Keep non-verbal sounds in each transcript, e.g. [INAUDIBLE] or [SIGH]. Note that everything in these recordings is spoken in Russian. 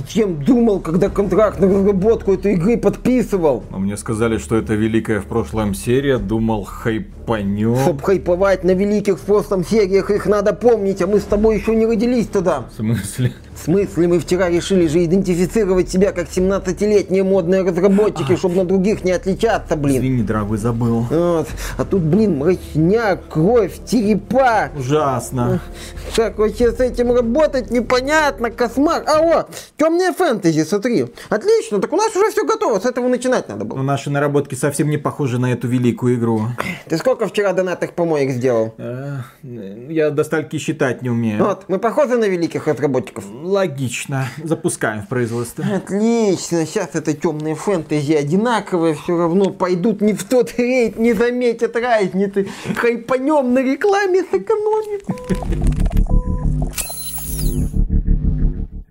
Ты чем думал, когда контракт на разработку этой игры подписывал? Но мне сказали, что это великая в прошлом серия. Думал, хайпанем. Чтоб хайповать на великих в прошлом сериях, их надо помнить, а мы с тобой еще не родились тогда. В смысле? В смысле, мы вчера решили же идентифицировать себя как 17-летние модные разработчики, чтобы на других не отличаться, блин. Извини, дорогой, забыл. Вот. А тут, блин, мрачняк, кровь, черепа. Ужасно. Как вообще с этим работать, непонятно, космар. А, о, темная фэнтези, смотри. Отлично, так у нас уже все готово, с этого начинать надо было. Но наши наработки совсем не похожи на эту великую игру. Ты сколько вчера донатных помоек сделал? Э, Я до стальки считать не умею. Вот, мы похожи на великих разработчиков. Логично. Запускаем в производство. Отлично, сейчас это темные фэнтези одинаковые, все равно пойдут не в тот рейд, не заметят разницы. Хайпанем на рекламе сэкономим.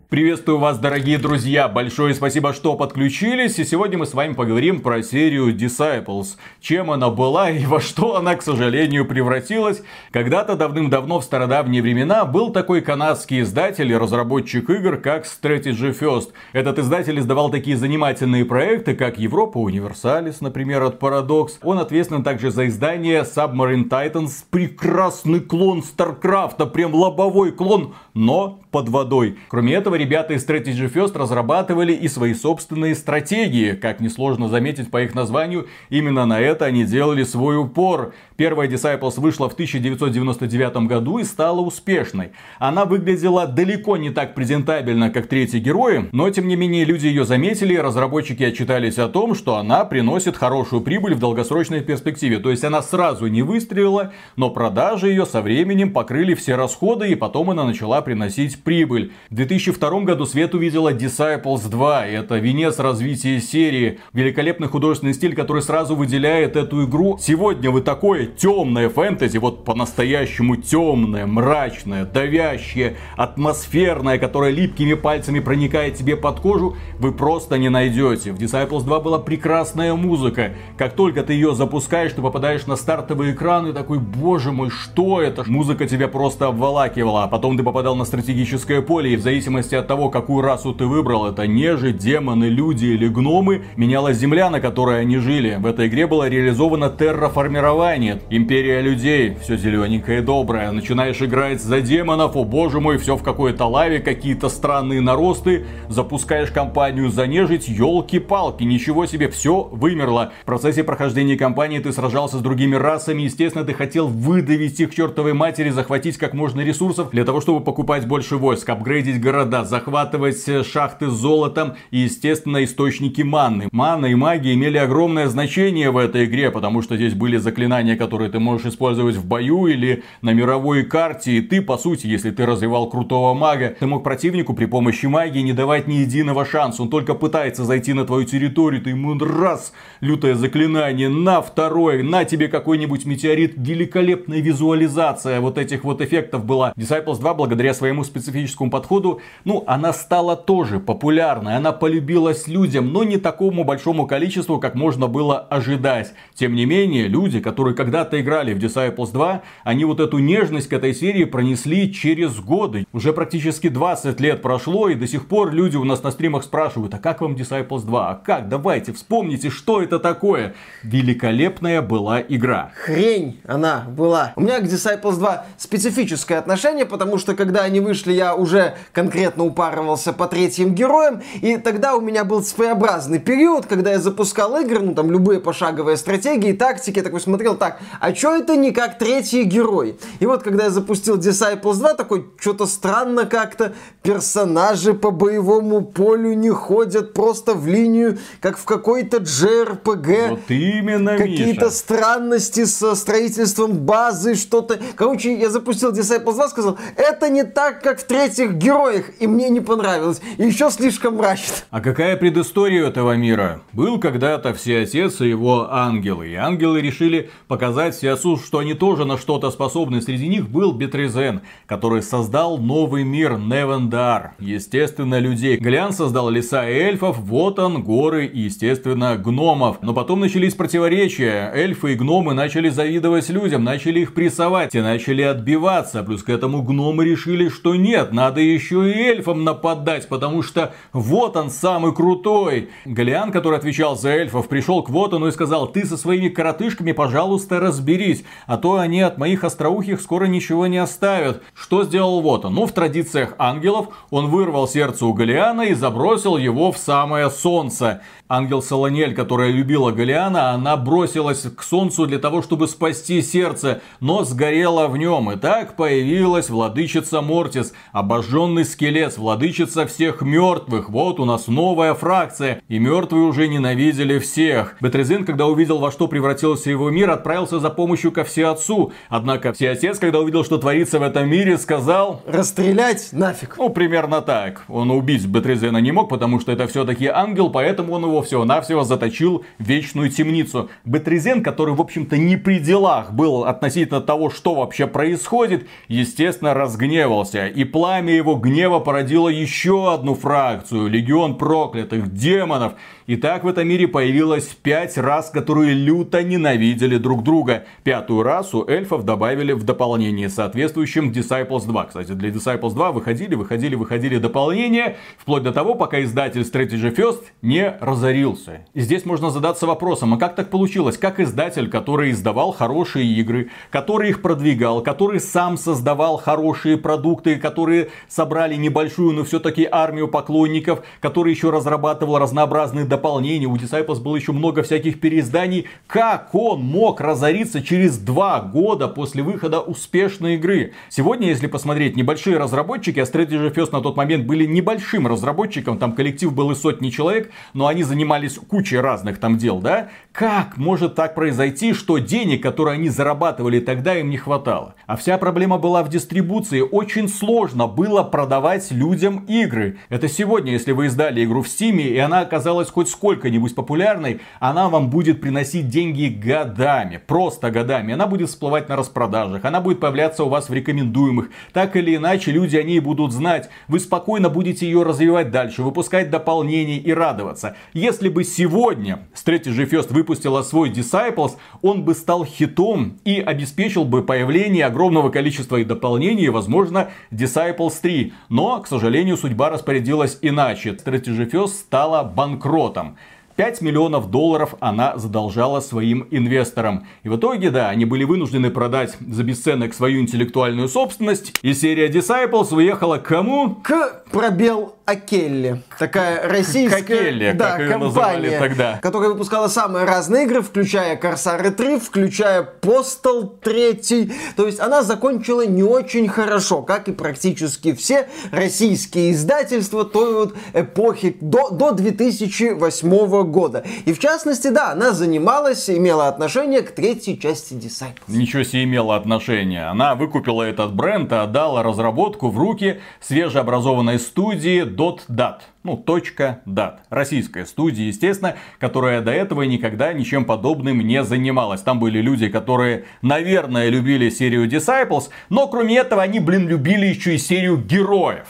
Приветствую вас, дорогие друзья! Большое спасибо, что подключились. И сегодня мы с вами поговорим про серию Disciples. Чем она была и во что она, к сожалению, превратилась. Когда-то давным-давно в стародавние времена был такой канадский издатель и разработчик игр, как Strategy First. Этот издатель издавал такие занимательные проекты, как Европа Универсалис, например, от Paradox. Он ответственен также за издание Submarine Titans, прекрасный клон Старкрафта, прям лобовой клон, но под водой. Кроме этого, ребята из Strategy First разрабатывали и свои собственные стратегии. Как несложно заметить по их названию, именно на это они делали свой упор. Первая Disciples вышла в 1999 году и стала успешной. Она выглядела далеко не так презентабельно, как третьи герои, но тем не менее люди ее заметили, разработчики отчитались о том, что она приносит хорошую прибыль в долгосрочной перспективе. То есть она сразу не выстрелила, но продажи ее со временем покрыли все расходы, и потом она начала приносить прибыль. В 2002 году свет увидела Disciples 2. Это венец развития серии. Великолепный художественный стиль, который сразу выделяет эту игру. Сегодня вы такое темное фэнтези, вот по-настоящему темное, мрачное, давящее, атмосферное, которое липкими пальцами проникает тебе под кожу, вы просто не найдете. В Disciples 2 была прекрасная музыка. Как только ты ее запускаешь, ты попадаешь на стартовый экран и такой, боже мой, что это? Музыка тебя просто обволакивала, а потом ты попадал на стратегическое поле, и в зависимости от того, какую расу ты выбрал, это нежи, демоны, люди или гномы, менялась земля, на которой они жили. В этой игре было реализовано терраформирование. Империя людей, все зелененькое и доброе. Начинаешь играть за демонов, о боже мой, все в какой-то лаве, какие-то странные наросты. Запускаешь компанию за нежить, елки-палки, ничего себе, все вымерло. В процессе прохождения кампании ты сражался с другими расами, естественно, ты хотел выдавить их чертовой матери, захватить как можно ресурсов для того, чтобы покупать больше войск, апгрейдить города, захватывать э, шахты с золотом и, естественно, источники маны. Мана и магия имели огромное значение в этой игре, потому что здесь были заклинания, которые ты можешь использовать в бою или на мировой карте. И ты, по сути, если ты развивал крутого мага, ты мог противнику при помощи магии не давать ни единого шанса. Он только пытается зайти на твою территорию, ты ему раз, лютое заклинание, на второе, на тебе какой-нибудь метеорит. Великолепная визуализация вот этих вот эффектов была. Disciples 2, благодаря своему специфическому подходу, ну, она стала тоже популярной, она полюбилась людям, но не такому большому количеству, как можно было ожидать. Тем не менее, люди, которые когда-то играли в Disciples 2, они вот эту нежность к этой серии пронесли через годы. Уже практически 20 лет прошло, и до сих пор люди у нас на стримах спрашивают, а как вам Disciples 2? А как? Давайте, вспомните, что это такое. Великолепная была игра. Хрень она была. У меня к Disciples 2 специфическое отношение, потому что когда они вышли, я уже конкретно упарывался по третьим героям, и тогда у меня был своеобразный период, когда я запускал игры, ну там любые пошаговые стратегии, тактики, такой смотрел, так, а чё это не как третий герой? И вот когда я запустил Disciples 2, такой, что-то странно как-то, персонажи по боевому полю не ходят просто в линию, как в какой-то JRPG. Вот именно, Какие-то странности со строительством базы, что-то. Короче, я запустил Disciples 2, сказал, это не так, как в третьих героях, и мне не понравилось. Еще слишком мрачно. А какая предыстория этого мира? Был когда-то Всеотец и его ангелы. И ангелы решили показать Всеотцу, что они тоже на что-то способны. Среди них был Бетризен, который создал новый мир Невендар. Естественно, людей. Глян создал леса эльфов, вот он, горы и, естественно, гномов. Но потом начались противоречия. Эльфы и гномы начали завидовать людям, начали их прессовать и начали отбиваться. Плюс к этому гномы решили, что нет, надо еще и эльфов эльфам нападать, потому что вот он самый крутой. Галиан, который отвечал за эльфов, пришел к Вотану и сказал, ты со своими коротышками, пожалуйста, разберись, а то они от моих остроухих скоро ничего не оставят. Что сделал Вотан? Ну, в традициях ангелов он вырвал сердце у Галиана и забросил его в самое солнце. Ангел Солонель, которая любила Галиана, она бросилась к солнцу для того, чтобы спасти сердце, но сгорела в нем. И так появилась владычица Мортис, обожженный скелет, владычица всех мертвых. Вот у нас новая фракция, и мертвые уже ненавидели всех. Бетрезин, когда увидел, во что превратился его мир, отправился за помощью ко Всеотцу. Однако Всеотец, когда увидел, что творится в этом мире, сказал... Расстрелять нафиг. Ну, примерно так. Он убить Бетрезена не мог, потому что это все-таки ангел, поэтому он его всего-навсего заточил в вечную темницу. Бетрезен, который, в общем-то, не при делах был относительно того, что вообще происходит, естественно, разгневался. И пламя его гнева породило еще одну фракцию, легион проклятых демонов. И так в этом мире появилось пять рас, которые люто ненавидели друг друга. Пятую расу эльфов добавили в дополнение соответствующим Disciples 2. Кстати, для Disciples 2 выходили, выходили, выходили дополнения, вплоть до того, пока издатель Strategy First не разорился. И здесь можно задаться вопросом, а как так получилось? Как издатель, который издавал хорошие игры, который их продвигал, который сам создавал хорошие продукты, которые собрали небольшую, но все-таки армию поклонников, который еще разрабатывал разнообразные дополнения, у Disciples было еще много всяких переизданий. Как он мог разориться через два года после выхода успешной игры? Сегодня, если посмотреть, небольшие разработчики, а Strategy First на тот момент были небольшим разработчиком, там коллектив был и сотни человек, но они занимались кучей разных там дел, да? Как может так произойти, что денег, которые они зарабатывали тогда, им не хватало? А вся проблема была в дистрибуции. Очень сложно было продавать людям игры. Это сегодня, если вы издали игру в Steam, и она оказалась хоть сколько-нибудь популярной, она вам будет приносить деньги годами. Просто годами. Она будет всплывать на распродажах, она будет появляться у вас в рекомендуемых. Так или иначе, люди о ней будут знать. Вы спокойно будете ее развивать дальше, выпускать дополнения и радоваться. Если бы сегодня Strategy First выпустила свой Disciples, он бы стал хитом и обеспечил бы появление огромного количества и дополнений, возможно, Disciples 3. Но, к сожалению, судьба распорядилась иначе. Strategy First стала банкротом. 5 миллионов долларов она задолжала своим инвесторам. И в итоге, да, они были вынуждены продать за бесценок свою интеллектуальную собственность. И серия Disciples уехала к кому? К пробел Акелли. Такая российская Акелли, да, как ее компания, тогда. которая выпускала самые разные игры, включая Корсары 3, включая Postal 3. То есть она закончила не очень хорошо, как и практически все российские издательства той вот эпохи до, до 2008 года. И в частности, да, она занималась, имела отношение к третьей части Disciples. Ничего себе имела отношение. Она выкупила этот бренд и отдала разработку в руки свежеобразованной студии dot dat. Ну, точка дат. Российская студия, естественно, которая до этого никогда ничем подобным не занималась. Там были люди, которые, наверное, любили серию Disciples, но кроме этого они, блин, любили еще и серию героев.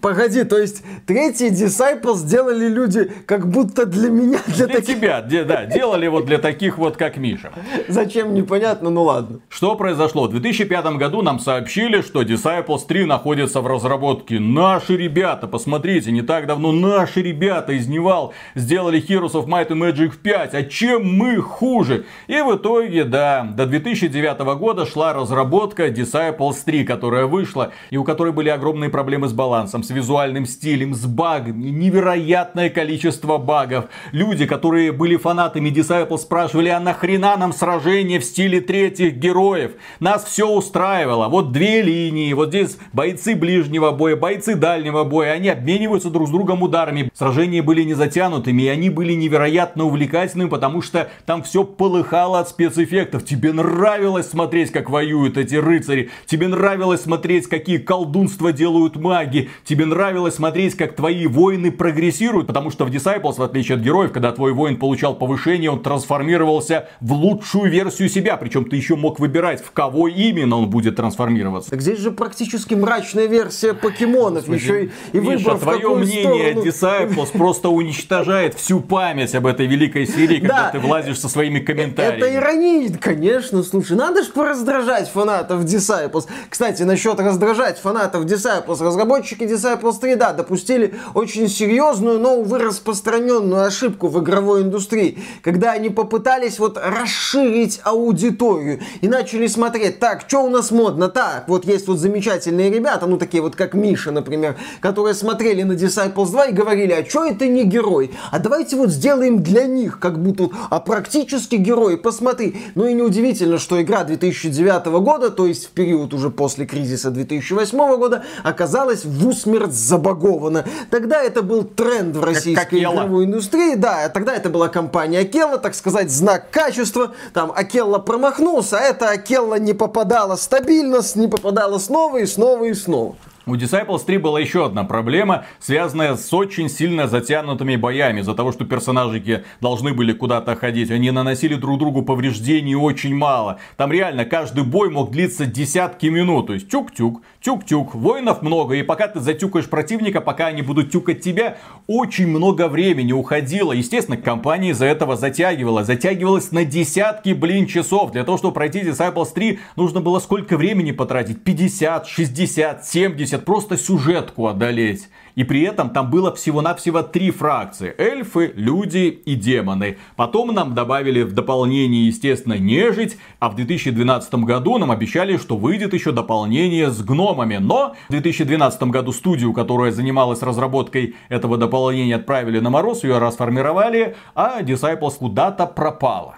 Погоди, то есть третий Disciples сделали люди как будто для меня, для, Для таких... тебя, де- да, делали вот для таких вот, как Миша. Зачем, непонятно, ну ладно. Что произошло? В 2005 году нам сообщили, что Disciples 3 находится в разработке. Наши ребята, посмотрите, не так давно наши ребята из Nival сделали Heroes of Might and Magic 5. А чем мы хуже? И в итоге, да, до 2009 года шла разработка Disciples 3, которая вышла, и у которой были огромные проблемы с балансом, с визуальным стилем, с багами, невероятное количество багов. Люди, которые были фанатами Disciples, спрашивали, а нахрена нам сражение в стиле третьих героев? Нас все устраивало. Вот две линии, вот здесь бойцы ближнего боя, бойцы дальнего боя, они обмениваются друг с другом ударами. Сражения были не затянутыми, и они были невероятно увлекательными, потому что там все полыхало от спецэффектов. Тебе нравилось смотреть, как воюют эти рыцари. Тебе нравилось смотреть, какие колдунства делают маги. Тебе нравилось смотреть, как твои воины прогрессируют, потому что в Disciples, в отличие от героев, когда твой воин получал повышение, он трансформировался в лучшую версию себя. Причем ты еще мог выбирать, в кого именно он будет трансформироваться. Так здесь же практически мрачная версия покемонов, еще и, и Миша, выбор в твое мнение Серия ну... Просто уничтожает всю память об этой великой серии, когда да. ты влазишь со своими комментариями. Это ирония, конечно, слушай, надо же пораздражать фанатов Disciples. Кстати, насчет раздражать фанатов Disciples, разработчики Disciples 3, да, допустили очень серьезную, но, увы, распространенную ошибку в игровой индустрии, когда они попытались вот расширить аудиторию и начали смотреть, так, что у нас модно, так, вот есть вот замечательные ребята, ну, такие вот, как Миша, например, которые смотрели на Disciples 2 и говорили, а что это не герой? А давайте вот сделаем для них, как будто, а практически герой, посмотри. Ну и неудивительно, что игра 2009 года, то есть в период уже после кризиса 2008 года, оказалась в усмерть забагована. Тогда это был тренд в российской как, как игровой индустрии, да, тогда это была компания Акелла, так сказать, знак качества, там Акелла промахнулся, а это Акелла не попадала стабильно, не попадала снова и снова и снова. У Disciples 3 была еще одна проблема, связанная с очень сильно затянутыми боями. Из-за того, что персонажики должны были куда-то ходить. Они наносили друг другу повреждений очень мало. Там реально каждый бой мог длиться десятки минут. То есть тюк-тюк, тюк-тюк. Воинов много. И пока ты затюкаешь противника, пока они будут тюкать тебя, очень много времени уходило. Естественно, компания из-за этого затягивала. Затягивалась на десятки, блин, часов. Для того, чтобы пройти Disciples 3, нужно было сколько времени потратить? 50, 60, 70 70 просто сюжетку одолеть. И при этом там было всего-навсего три фракции. Эльфы, люди и демоны. Потом нам добавили в дополнение, естественно, нежить. А в 2012 году нам обещали, что выйдет еще дополнение с гномами. Но в 2012 году студию, которая занималась разработкой этого дополнения, отправили на мороз, ее расформировали, а Disciples куда-то пропала.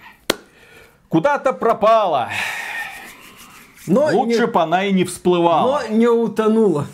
Куда-то пропала. Но Лучше бы она и не всплывала. Но не утонула.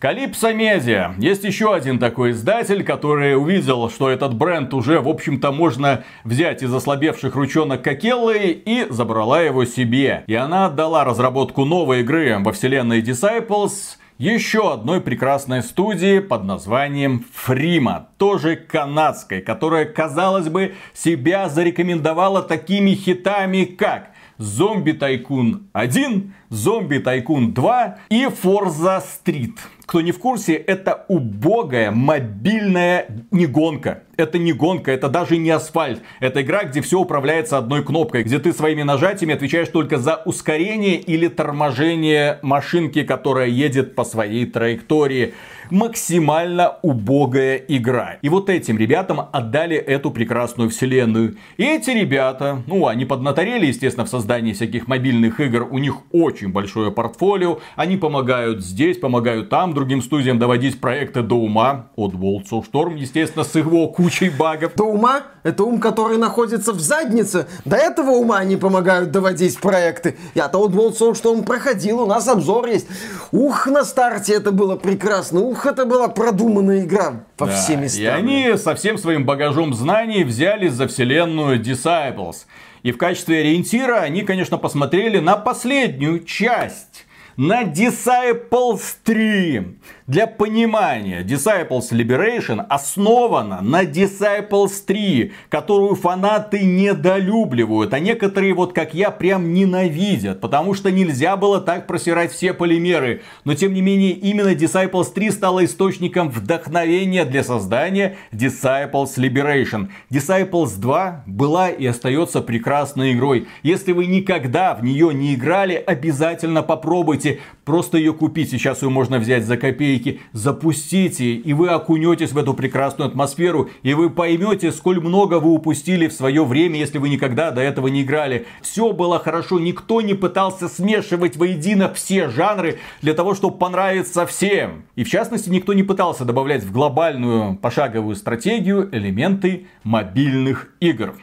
Калипсо Медиа. Есть еще один такой издатель, который увидел, что этот бренд уже, в общем-то, можно взять из ослабевших ручонок Кокеллы и забрала его себе. И она отдала разработку новой игры во вселенной Disciples еще одной прекрасной студии под названием Фрима, тоже канадской, которая, казалось бы, себя зарекомендовала такими хитами, как Зомби Тайкун 1, Зомби Тайкун 2 и Forza Street. Кто не в курсе, это убогая мобильная не гонка. Это не гонка, это даже не асфальт. Это игра, где все управляется одной кнопкой, где ты своими нажатиями отвечаешь только за ускорение или торможение машинки, которая едет по своей траектории максимально убогая игра. И вот этим ребятам отдали эту прекрасную вселенную. И эти ребята, ну, они поднаторели, естественно, в создании всяких мобильных игр. У них очень большое портфолио. Они помогают здесь, помогают там, другим студиям доводить проекты до ума. От World of Storm, естественно, с его кучей багов. До ума? Это ум, который находится в заднице. До этого ума они помогают доводить проекты. Я-то от World of Storm проходил, у нас обзор есть. Ух, на старте это было прекрасно. Ух, это была продуманная игра во да, все места. И они со всем своим багажом знаний взялись за вселенную Disciples. И в качестве ориентира они, конечно, посмотрели на последнюю часть. На Disciples 3. Для понимания, Disciples Liberation основана на Disciples 3, которую фанаты недолюбливают, а некоторые, вот как я, прям ненавидят, потому что нельзя было так просирать все полимеры. Но тем не менее, именно Disciples 3 стала источником вдохновения для создания Disciples Liberation. Disciples 2 была и остается прекрасной игрой. Если вы никогда в нее не играли, обязательно попробуйте просто ее купить. Сейчас ее можно взять за копейки батарейки, запустите, и вы окунетесь в эту прекрасную атмосферу, и вы поймете, сколь много вы упустили в свое время, если вы никогда до этого не играли. Все было хорошо, никто не пытался смешивать воедино все жанры для того, чтобы понравиться всем. И в частности, никто не пытался добавлять в глобальную пошаговую стратегию элементы мобильных игр.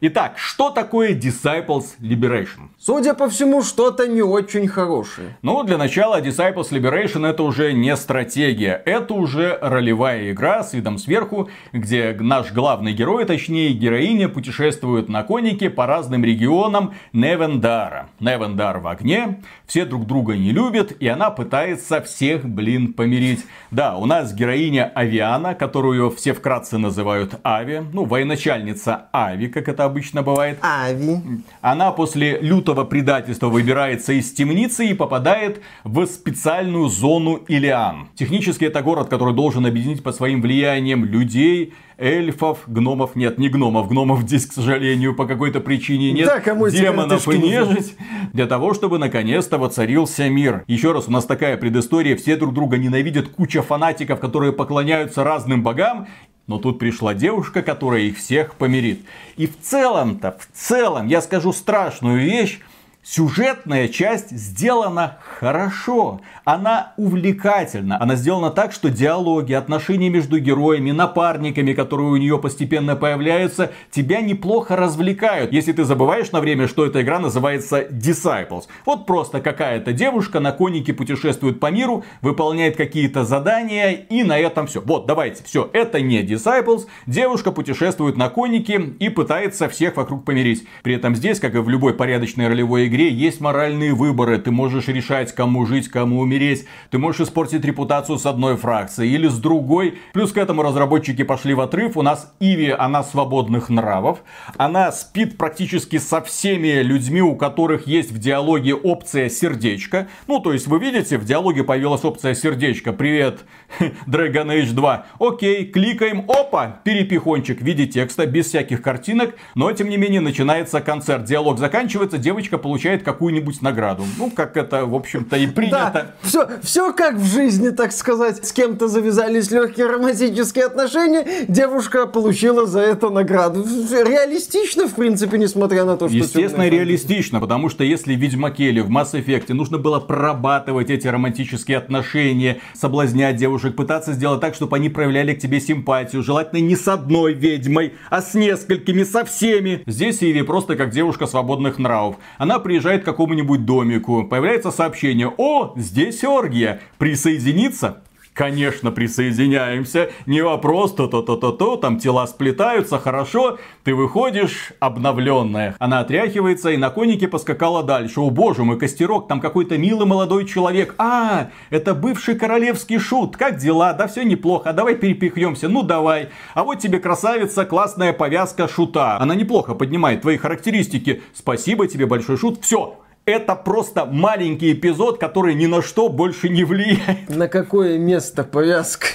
Итак, что такое Disciples Liberation? Судя по всему, что-то не очень хорошее. Ну, для начала Disciples Liberation это уже не стратегия. Это уже ролевая игра с видом сверху, где наш главный герой, точнее героиня, путешествует на конике по разным регионам Невендара. Невендар в огне, все друг друга не любят, и она пытается всех, блин, помирить. Да, у нас героиня Авиана, которую все вкратце называют Ави, ну, военачальница Ави, как это обычно бывает. Ави. Она после лютого предательства выбирается из темницы и попадает в специальную зону Илиан. Технически это город, который должен объединить по своим влияниям людей, эльфов, гномов нет, не гномов, гномов здесь, к сожалению, по какой-то причине нет, да, кому демонов и нежить, для того, чтобы наконец-то воцарился мир. Еще раз, у нас такая предыстория, все друг друга ненавидят, куча фанатиков, которые поклоняются разным богам, но тут пришла девушка, которая их всех помирит. И в целом-то, в целом, я скажу страшную вещь, Сюжетная часть сделана хорошо, она увлекательна, она сделана так, что диалоги, отношения между героями, напарниками, которые у нее постепенно появляются, тебя неплохо развлекают, если ты забываешь на время, что эта игра называется Disciples. Вот просто какая-то девушка на конике путешествует по миру, выполняет какие-то задания и на этом все. Вот, давайте, все, это не Disciples, девушка путешествует на конике и пытается всех вокруг помирить. При этом здесь, как и в любой порядочной ролевой игре, есть моральные выборы. Ты можешь решать, кому жить, кому умереть. Ты можешь испортить репутацию с одной фракции или с другой. Плюс к этому разработчики пошли в отрыв. У нас Иви, она свободных нравов. Она спит практически со всеми людьми, у которых есть в диалоге опция сердечко. Ну, то есть, вы видите, в диалоге появилась опция сердечко. Привет, [LAUGHS] Dragon Age 2. Окей, кликаем. Опа, перепихончик в виде текста, без всяких картинок. Но, тем не менее, начинается концерт. Диалог заканчивается, девочка получает получает какую-нибудь награду. Ну, как это, в общем-то, и принято. Да, все, все как в жизни, так сказать. С кем-то завязались легкие романтические отношения, девушка получила за это награду. Реалистично, в принципе, несмотря на то, что... Естественно, реалистично, потому что если в Ведьмаке или в Mass Effect нужно было прорабатывать эти романтические отношения, соблазнять девушек, пытаться сделать так, чтобы они проявляли к тебе симпатию, желательно не с одной ведьмой, а с несколькими, со всеми. Здесь Иви просто как девушка свободных нравов. Она приезжает к какому-нибудь домику, появляется сообщение, о, здесь оргия, присоединиться? Конечно, присоединяемся. Не вопрос, то-то-то-то-то, там тела сплетаются, хорошо. Ты выходишь обновленная. Она отряхивается и на конике поскакала дальше. О боже мой, костерок, там какой-то милый молодой человек. А, это бывший королевский шут. Как дела? Да все неплохо. Давай перепихнемся. Ну давай. А вот тебе красавица, классная повязка шута. Она неплохо поднимает твои характеристики. Спасибо тебе большой шут. Все, это просто маленький эпизод, который ни на что больше не влияет. На какое место повязка?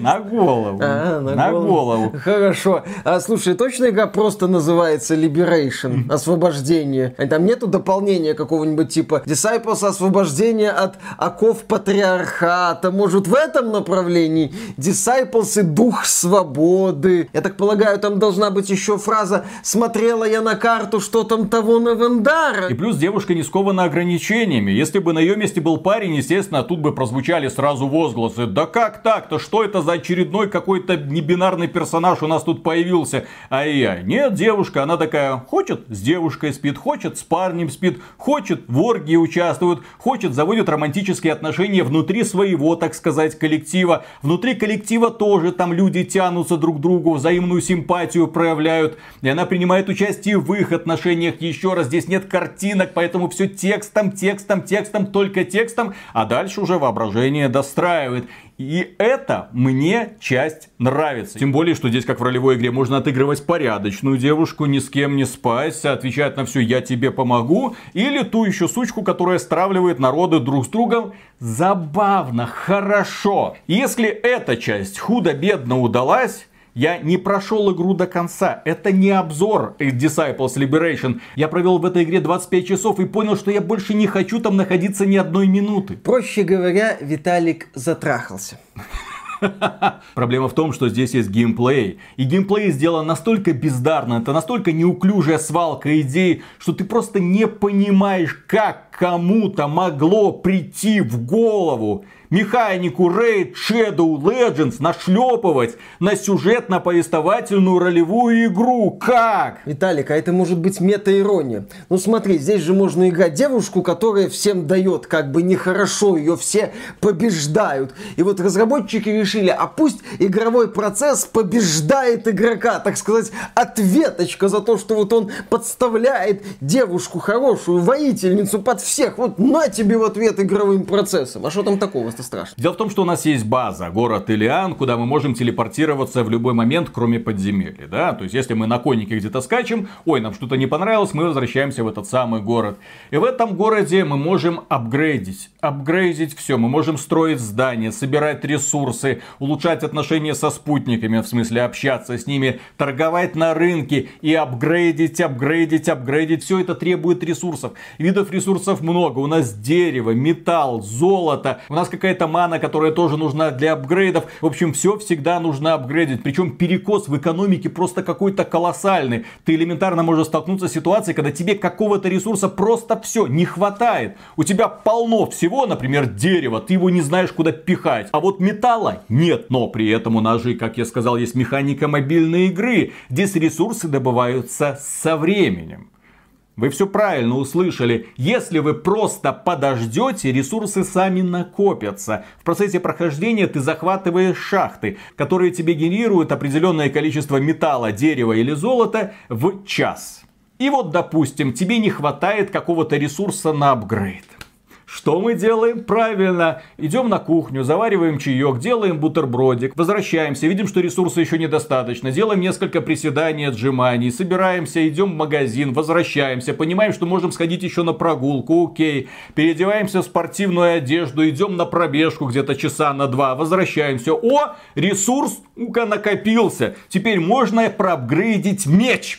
На голову. А, на, на голову. голову. Хорошо. А слушай, точно игра просто называется Liberation, освобождение? А там нету дополнения какого-нибудь типа Disciples освобождение от оков патриархата? Может в этом направлении? Disciples и дух свободы. Я так полагаю, там должна быть еще фраза «Смотрела я на карту, что там того на Вендара». И плюс девушка не скована ограничениями. Если бы на ее месте был парень, естественно, тут бы прозвучали сразу возгласы. Да как так-то? Что это за очередной какой-то небинарный персонаж у нас тут появился? А я, нет, девушка, она такая, хочет с девушкой спит, хочет с парнем спит, хочет в оргии участвует, хочет заводит романтические отношения внутри своего, так сказать, коллектива. Внутри коллектива тоже там люди тянутся друг к другу, взаимную симпатию проявляют. И она принимает участие в их отношениях. Еще раз, здесь нет картинок, поэтому все текстом, текстом, текстом, только текстом, а дальше уже воображение достраивает. И это мне часть нравится. Тем более, что здесь, как в ролевой игре, можно отыгрывать порядочную девушку, ни с кем не спать, отвечать на все «я тебе помогу», или ту еще сучку, которая стравливает народы друг с другом. Забавно, хорошо. Если эта часть худо-бедно удалась, я не прошел игру до конца. Это не обзор Disciples Liberation. Я провел в этой игре 25 часов и понял, что я больше не хочу там находиться ни одной минуты. Проще говоря, Виталик затрахался. Проблема в том, что здесь есть геймплей. И геймплей сделан настолько бездарно, это настолько неуклюжая свалка идей, что ты просто не понимаешь, как кому-то могло прийти в голову механику Raid Shadow Legends нашлепывать на сюжетно-повествовательную ролевую игру. Как? Виталик, а это может быть мета-ирония. Ну смотри, здесь же можно играть девушку, которая всем дает как бы нехорошо, ее все побеждают. И вот разработчики решили, а пусть игровой процесс побеждает игрока, так сказать, ответочка за то, что вот он подставляет девушку хорошую, воительницу под всех. Вот на тебе в ответ игровым процессом. А что там такого? Просто страшно. Дело в том, что у нас есть база, город Илиан, куда мы можем телепортироваться в любой момент, кроме подземелья, да, то есть если мы на коннике где-то скачем, ой, нам что-то не понравилось, мы возвращаемся в этот самый город. И в этом городе мы можем апгрейдить, апгрейдить все, мы можем строить здания, собирать ресурсы, улучшать отношения со спутниками, в смысле общаться с ними, торговать на рынке и апгрейдить, апгрейдить, апгрейдить, все это требует ресурсов. Видов ресурсов много, у нас дерево, металл, золото, у нас какая-то мана, которая тоже нужна для апгрейдов. В общем, все всегда нужно апгрейдить. Причем перекос в экономике просто какой-то колоссальный. Ты элементарно можешь столкнуться с ситуацией, когда тебе какого-то ресурса просто все не хватает. У тебя полно всего, например, дерева, ты его не знаешь куда пихать. А вот металла нет. Но при этом у нас же, как я сказал, есть механика мобильной игры. Здесь ресурсы добываются со временем. Вы все правильно услышали. Если вы просто подождете, ресурсы сами накопятся. В процессе прохождения ты захватываешь шахты, которые тебе генерируют определенное количество металла, дерева или золота в час. И вот, допустим, тебе не хватает какого-то ресурса на апгрейд. Что мы делаем? Правильно, идем на кухню, завариваем чаек, делаем бутербродик, возвращаемся, видим, что ресурса еще недостаточно, делаем несколько приседаний, отжиманий, собираемся, идем в магазин, возвращаемся, понимаем, что можем сходить еще на прогулку, окей, переодеваемся в спортивную одежду, идем на пробежку где-то часа на два, возвращаемся, о, ресурс, у-ка, накопился, теперь можно проапгрейдить меч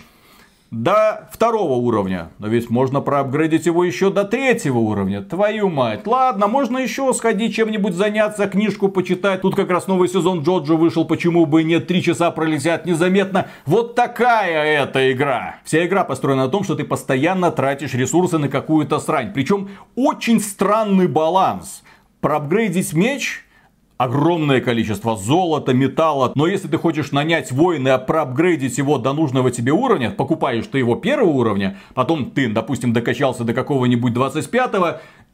до второго уровня. Но ведь можно проапгрейдить его еще до третьего уровня. Твою мать. Ладно, можно еще сходить чем-нибудь заняться, книжку почитать. Тут как раз новый сезон Джоджо вышел, почему бы нет, три часа пролетят незаметно. Вот такая эта игра. Вся игра построена на том, что ты постоянно тратишь ресурсы на какую-то срань. Причем очень странный баланс. Проапгрейдить меч огромное количество золота, металла. Но если ты хочешь нанять воина, а проапгрейдить его до нужного тебе уровня, покупаешь ты его первого уровня, потом ты, допустим, докачался до какого-нибудь 25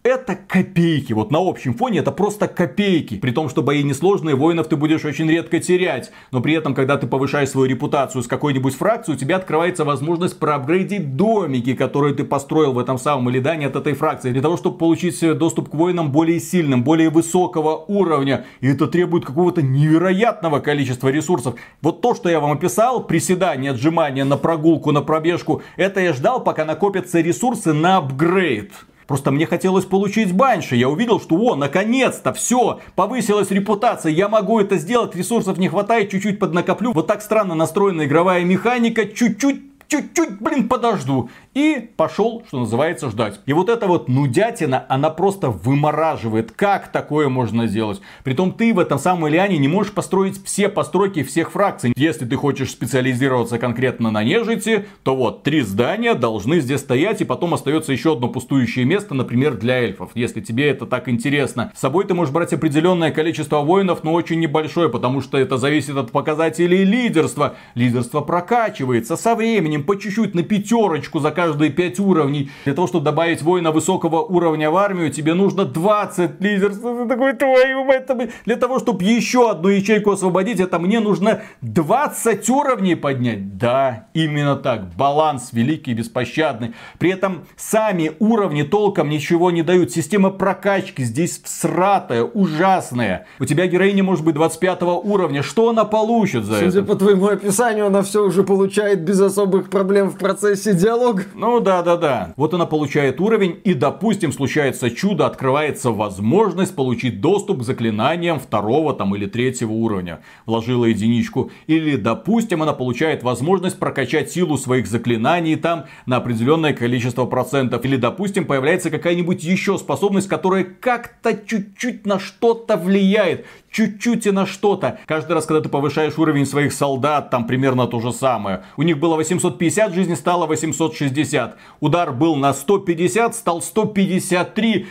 это копейки. Вот на общем фоне это просто копейки. При том, что бои несложные, воинов ты будешь очень редко терять. Но при этом, когда ты повышаешь свою репутацию с какой-нибудь фракцией, у тебя открывается возможность проапгрейдить домики, которые ты построил в этом самом Илидане от этой фракции. Для того, чтобы получить доступ к воинам более сильным, более высокого уровня. И это требует какого-то невероятного количества ресурсов. Вот то, что я вам описал, приседания, отжимания на прогулку, на пробежку, это я ждал, пока накопятся ресурсы на апгрейд. Просто мне хотелось получить банши. Я увидел, что о, наконец-то, все, повысилась репутация, я могу это сделать, ресурсов не хватает, чуть-чуть поднакоплю. Вот так странно настроена игровая механика, чуть-чуть чуть-чуть, блин, подожду. И пошел, что называется, ждать. И вот эта вот нудятина, она просто вымораживает. Как такое можно сделать? Притом ты в этом самом Ильяне не можешь построить все постройки всех фракций. Если ты хочешь специализироваться конкретно на нежити, то вот три здания должны здесь стоять, и потом остается еще одно пустующее место, например, для эльфов, если тебе это так интересно. С собой ты можешь брать определенное количество воинов, но очень небольшое, потому что это зависит от показателей лидерства. Лидерство прокачивается со временем, по чуть-чуть, на пятерочку за каждые 5 уровней. Для того, чтобы добавить воина высокого уровня в армию, тебе нужно 20 лидерства. Ты такой, твою мать, для того, чтобы еще одну ячейку освободить, это мне нужно 20 уровней поднять. Да, именно так. Баланс великий беспощадный. При этом сами уровни толком ничего не дают. Система прокачки здесь всратая, ужасная. У тебя героиня может быть 25 уровня. Что она получит за Судя это? Судя по твоему описанию, она все уже получает без особых проблем в процессе диалога. Ну да, да, да. Вот она получает уровень, и допустим, случается чудо, открывается возможность получить доступ к заклинаниям второго там или третьего уровня. Вложила единичку. Или, допустим, она получает возможность прокачать силу своих заклинаний там на определенное количество процентов. Или, допустим, появляется какая-нибудь еще способность, которая как-то чуть-чуть на что-то влияет чуть-чуть и на что-то. Каждый раз, когда ты повышаешь уровень своих солдат, там примерно то же самое. У них было 850 жизни, стало 860. Удар был на 150, стал 153.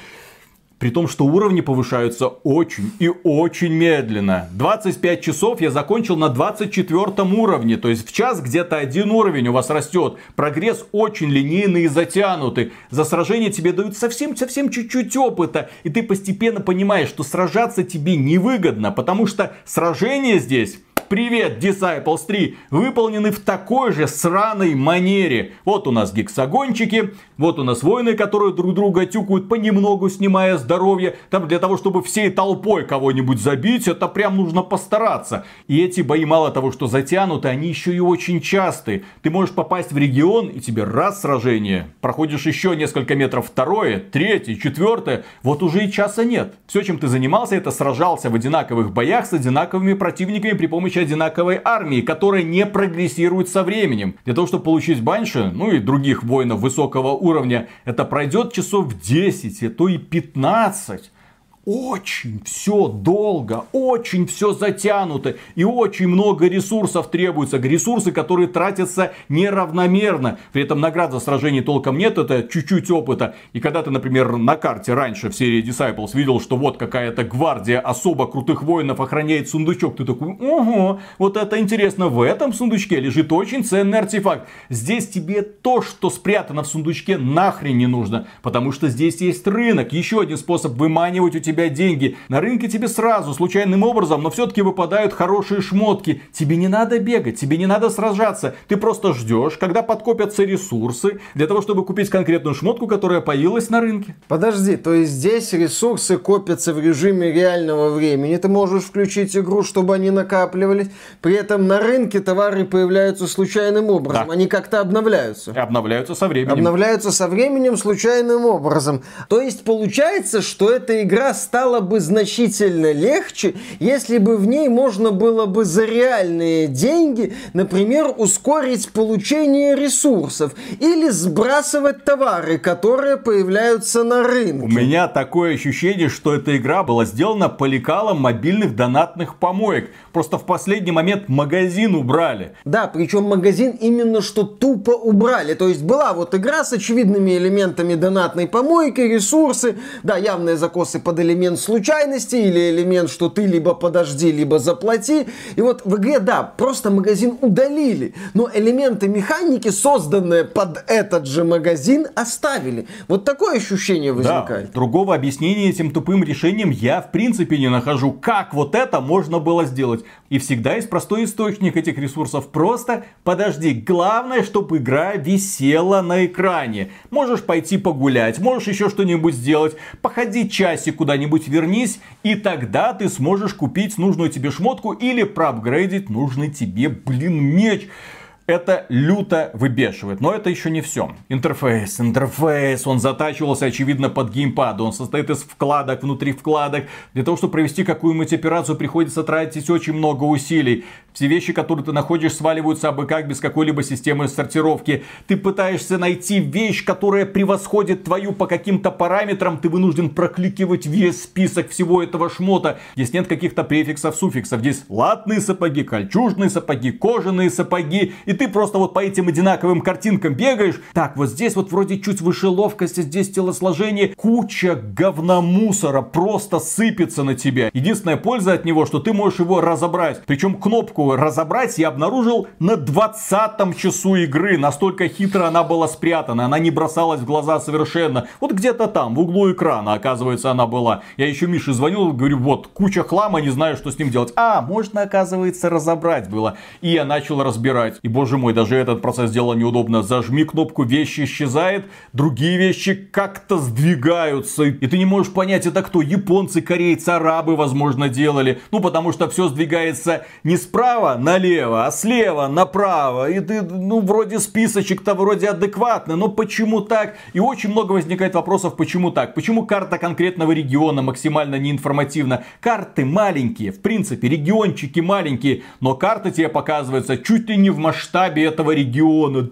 При том, что уровни повышаются очень и очень медленно. 25 часов я закончил на 24 уровне. То есть в час где-то один уровень у вас растет. Прогресс очень линейный и затянутый. За сражение тебе дают совсем-совсем чуть-чуть опыта. И ты постепенно понимаешь, что сражаться тебе невыгодно. Потому что сражение здесь Привет, Disciples 3 выполнены в такой же сраной манере. Вот у нас гексагончики, вот у нас воины, которые друг друга тюкают понемногу, снимая здоровье. Там для того, чтобы всей толпой кого-нибудь забить, это прям нужно постараться. И эти бои мало того, что затянуты, они еще и очень частые. Ты можешь попасть в регион, и тебе раз сражение. Проходишь еще несколько метров второе, третье, четвертое. Вот уже и часа нет. Все, чем ты занимался, это сражался в одинаковых боях с одинаковыми противниками при помощи одинаковой армии, которая не прогрессирует со временем. Для того, чтобы получить банши, ну и других воинов высокого уровня, это пройдет часов 10, а то и 15 очень все долго, очень все затянуто и очень много ресурсов требуется. Ресурсы, которые тратятся неравномерно. При этом наград за сражение толком нет, это чуть-чуть опыта. И когда ты, например, на карте раньше в серии Disciples видел, что вот какая-то гвардия особо крутых воинов охраняет сундучок, ты такой, ого, вот это интересно, в этом сундучке лежит очень ценный артефакт. Здесь тебе то, что спрятано в сундучке, нахрен не нужно, потому что здесь есть рынок. Еще один способ выманивать у тебя тебя деньги. На рынке тебе сразу, случайным образом, но все-таки выпадают хорошие шмотки. Тебе не надо бегать, тебе не надо сражаться. Ты просто ждешь, когда подкопятся ресурсы для того, чтобы купить конкретную шмотку, которая появилась на рынке. Подожди, то есть здесь ресурсы копятся в режиме реального времени. Ты можешь включить игру, чтобы они накапливались. При этом на рынке товары появляются случайным образом. Да. Они как-то обновляются. Обновляются со временем. Обновляются со временем случайным образом. То есть получается, что эта игра стало бы значительно легче, если бы в ней можно было бы за реальные деньги, например, ускорить получение ресурсов или сбрасывать товары, которые появляются на рынке. У меня такое ощущение, что эта игра была сделана по лекалам мобильных донатных помоек. Просто в последний момент магазин убрали. Да, причем магазин именно что тупо убрали. То есть была вот игра с очевидными элементами донатной помойки, ресурсы, да, явные закосы под элемент элемент случайности или элемент, что ты либо подожди, либо заплати. И вот в игре, да, просто магазин удалили, но элементы механики, созданные под этот же магазин, оставили. Вот такое ощущение возникает. Да, другого объяснения этим тупым решением я в принципе не нахожу. Как вот это можно было сделать? И всегда есть простой источник этих ресурсов. Просто подожди. Главное, чтобы игра висела на экране. Можешь пойти погулять, можешь еще что-нибудь сделать. Походи часик куда-нибудь вернись. И тогда ты сможешь купить нужную тебе шмотку или проапгрейдить нужный тебе, блин, меч это люто выбешивает. Но это еще не все. Интерфейс, интерфейс, он затачивался, очевидно, под геймпад. Он состоит из вкладок, внутри вкладок. Для того, чтобы провести какую-нибудь операцию, приходится тратить очень много усилий. Все вещи, которые ты находишь, сваливаются абы как без какой-либо системы сортировки. Ты пытаешься найти вещь, которая превосходит твою по каким-то параметрам. Ты вынужден прокликивать весь список всего этого шмота. Здесь нет каких-то префиксов, суффиксов. Здесь латные сапоги, кольчужные сапоги, кожаные сапоги и ты просто вот по этим одинаковым картинкам бегаешь. Так, вот здесь вот вроде чуть выше ловкости, здесь телосложение. Куча говномусора просто сыпется на тебя. Единственная польза от него, что ты можешь его разобрать. Причем кнопку разобрать я обнаружил на 20 часу игры. Настолько хитро она была спрятана. Она не бросалась в глаза совершенно. Вот где-то там, в углу экрана, оказывается, она была. Я еще Мише звонил, говорю, вот, куча хлама, не знаю, что с ним делать. А, можно, оказывается, разобрать было. И я начал разбирать. И, боже мой, даже этот процесс сделал неудобно. Зажми кнопку, вещи исчезает, другие вещи как-то сдвигаются. И ты не можешь понять, это кто? Японцы, корейцы, арабы, возможно, делали. Ну, потому что все сдвигается не справа налево, а слева направо. И ты, ну, вроде списочек-то вроде адекватный, но почему так? И очень много возникает вопросов, почему так? Почему карта конкретного региона максимально неинформативна? Карты маленькие, в принципе, региончики маленькие, но карта тебе показывается чуть ли не в масштабе масштабе этого региона.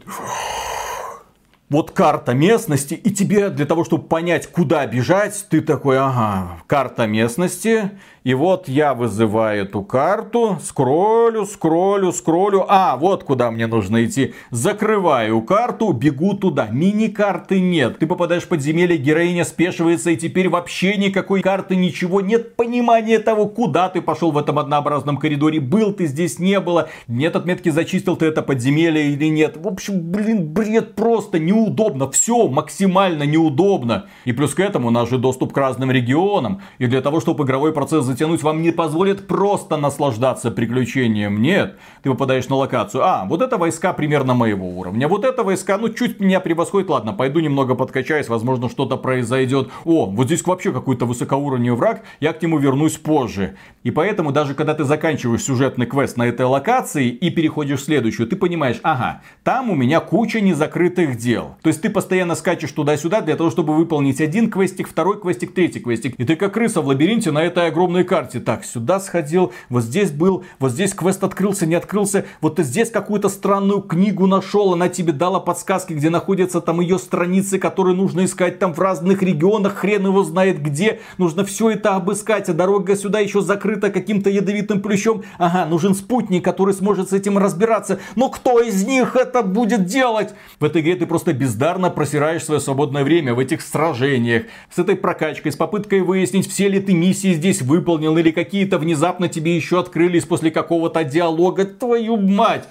Вот карта местности, и тебе для того, чтобы понять, куда бежать, ты такой, ага, карта местности, и вот я вызываю эту карту, скроллю, скроллю, скроллю. А, вот куда мне нужно идти. Закрываю карту, бегу туда. Мини-карты нет. Ты попадаешь в подземелье, героиня спешивается, и теперь вообще никакой карты, ничего. Нет понимания того, куда ты пошел в этом однообразном коридоре. Был ты здесь, не было. Нет отметки, зачистил ты это подземелье или нет. В общем, блин, бред просто неудобно. Все максимально неудобно. И плюс к этому у нас же доступ к разным регионам. И для того, чтобы игровой процесс затянуть, вам не позволит просто наслаждаться приключением. Нет, ты попадаешь на локацию. А, вот это войска примерно моего уровня. Вот это войска, ну, чуть меня превосходит. Ладно, пойду немного подкачаюсь, возможно, что-то произойдет. О, вот здесь вообще какой-то высокоуровневый враг, я к нему вернусь позже. И поэтому даже когда ты заканчиваешь сюжетный квест на этой локации и переходишь в следующую, ты понимаешь, ага, там у меня куча незакрытых дел. То есть ты постоянно скачешь туда-сюда для того, чтобы выполнить один квестик, второй квестик, третий квестик. И ты как крыса в лабиринте на этой огромной карте. Так, сюда сходил, вот здесь был, вот здесь квест открылся, не открылся. Вот ты здесь какую-то странную книгу нашел, она тебе дала подсказки, где находятся там ее страницы, которые нужно искать там в разных регионах, хрен его знает где. Нужно все это обыскать, а дорога сюда еще закрыта каким-то ядовитым плющом. Ага, нужен спутник, который сможет с этим разбираться. Но кто из них это будет делать? В этой игре ты просто бездарно просираешь свое свободное время в этих сражениях, с этой прокачкой, с попыткой выяснить, все ли ты миссии здесь выполнил, или какие-то внезапно тебе еще открылись после какого-то диалога. Твою мать!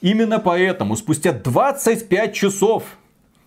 Именно поэтому спустя 25 часов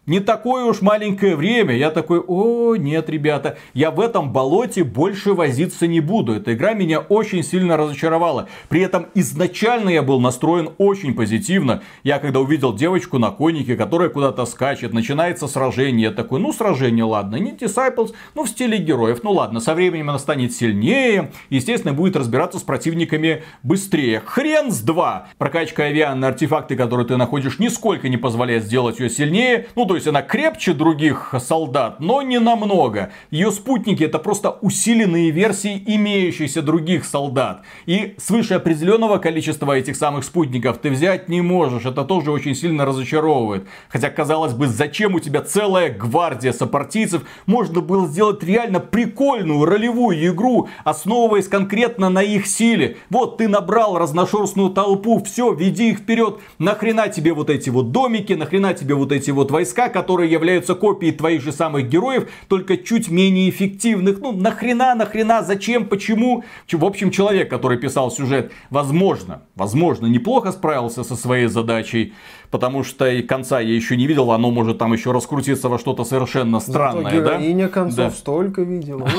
не такое уж маленькое время. Я такой, о, нет, ребята, я в этом болоте больше возиться не буду. Эта игра меня очень сильно разочаровала. При этом изначально я был настроен очень позитивно. Я когда увидел девочку на конике, которая куда-то скачет, начинается сражение. Я такой, ну сражение, ладно, не Disciples, ну в стиле героев. Ну ладно, со временем она станет сильнее. Естественно, будет разбираться с противниками быстрее. Хрен с два. Прокачка авиа артефакты, которые ты находишь, нисколько не позволяет сделать ее сильнее. Ну, то есть она крепче других солдат, но не намного. Ее спутники это просто усиленные версии имеющихся других солдат. И свыше определенного количества этих самых спутников ты взять не можешь. Это тоже очень сильно разочаровывает. Хотя, казалось бы, зачем у тебя целая гвардия сопартийцев? Можно было сделать реально прикольную ролевую игру, основываясь конкретно на их силе. Вот ты набрал разношерстную толпу, все, веди их вперед. Нахрена тебе вот эти вот домики, нахрена тебе вот эти вот войска, которые являются копией твоих же самых героев, только чуть менее эффективных. Ну, нахрена, нахрена, зачем, почему? В общем, человек, который писал сюжет, возможно, возможно, неплохо справился со своей задачей, потому что и конца я еще не видел, оно может там еще раскрутиться во что-то совершенно странное, Зато героиня да? концов да. столько видела. [LAUGHS]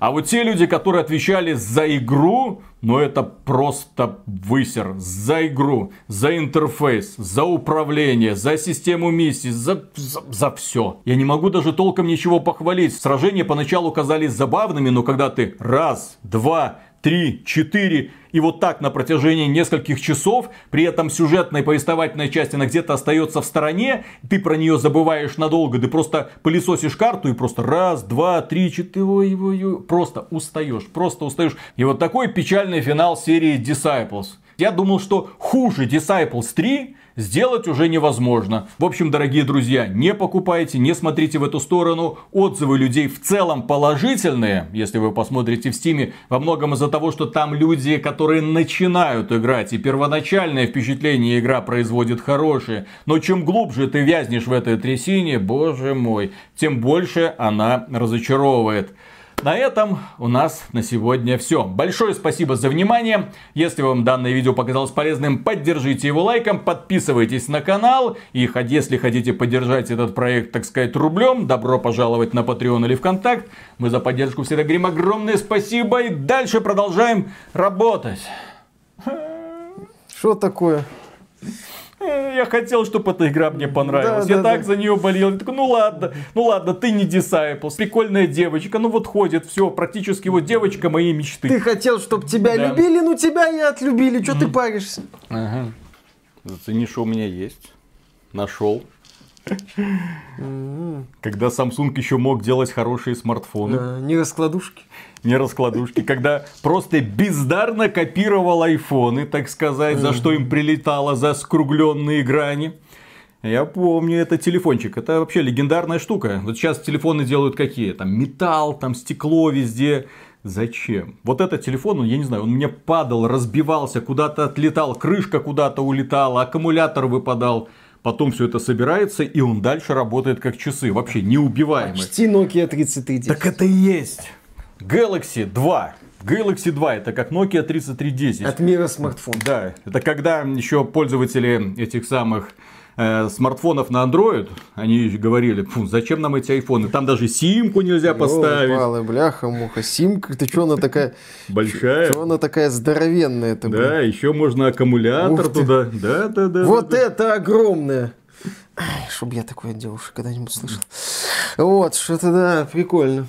А вот те люди, которые отвечали за игру, ну это просто высер. За игру, за интерфейс, за управление, за систему миссий, за, за, за все. Я не могу даже толком ничего похвалить. Сражения поначалу казались забавными, но когда ты раз, два, три, четыре и вот так на протяжении нескольких часов, при этом сюжетная повествовательная часть, она где-то остается в стороне, ты про нее забываешь надолго, ты просто пылесосишь карту и просто раз, два, три, четыре, ой, ой, ой, просто устаешь, просто устаешь. И вот такой печальный финал серии Disciples. Я думал, что хуже Disciples 3 сделать уже невозможно. В общем, дорогие друзья, не покупайте, не смотрите в эту сторону. Отзывы людей в целом положительные, если вы посмотрите в стиме, во многом из-за того, что там люди, которые начинают играть, и первоначальное впечатление игра производит хорошее. Но чем глубже ты вязнешь в этой трясине, боже мой, тем больше она разочаровывает. На этом у нас на сегодня все. Большое спасибо за внимание. Если вам данное видео показалось полезным, поддержите его лайком, подписывайтесь на канал. И если хотите поддержать этот проект, так сказать, рублем, добро пожаловать на Patreon или ВКонтакт. Мы за поддержку всегда говорим огромное спасибо и дальше продолжаем работать. Что такое? Я хотел, чтобы эта игра мне понравилась. Да, я да, так да. за нее болел. Я такой, ну ладно, ну ладно, ты не Disciples. Прикольная девочка. Ну вот ходит, все, практически вот девочка моей мечты. Ты хотел, чтобы тебя да. любили, ну тебя и отлюбили. Что ты паришься? Ага. Зацени, что у меня есть. Нашел. Когда Samsung еще мог делать хорошие смартфоны. Не раскладушки. Не раскладушки. Когда просто бездарно копировал айфоны, так сказать, за что им прилетало за скругленные грани. Я помню, это телефончик. Это вообще легендарная штука. Вот сейчас телефоны делают какие? Там металл, там стекло везде. Зачем? Вот этот телефон, я не знаю, он мне падал, разбивался, куда-то отлетал, крышка куда-то улетала, аккумулятор выпадал. Потом все это собирается, и он дальше работает как часы. Вообще неубиваемый. Почти Nokia 3310. Так это и есть. Galaxy 2. Galaxy 2 это как Nokia 3310. От мира смартфон. Да, это когда еще пользователи этих самых э, смартфонов на Android, они говорили, зачем нам эти айфоны? Там даже симку нельзя поставить. Ёлы-палы, бляха, муха. Симка, ты что она такая... Большая. Что она такая здоровенная это Да, еще можно аккумулятор туда. Да, да, да. Вот да, да. это огромное! Ай, чтоб я такое девушек когда-нибудь слышал. Вот, что-то да, прикольно.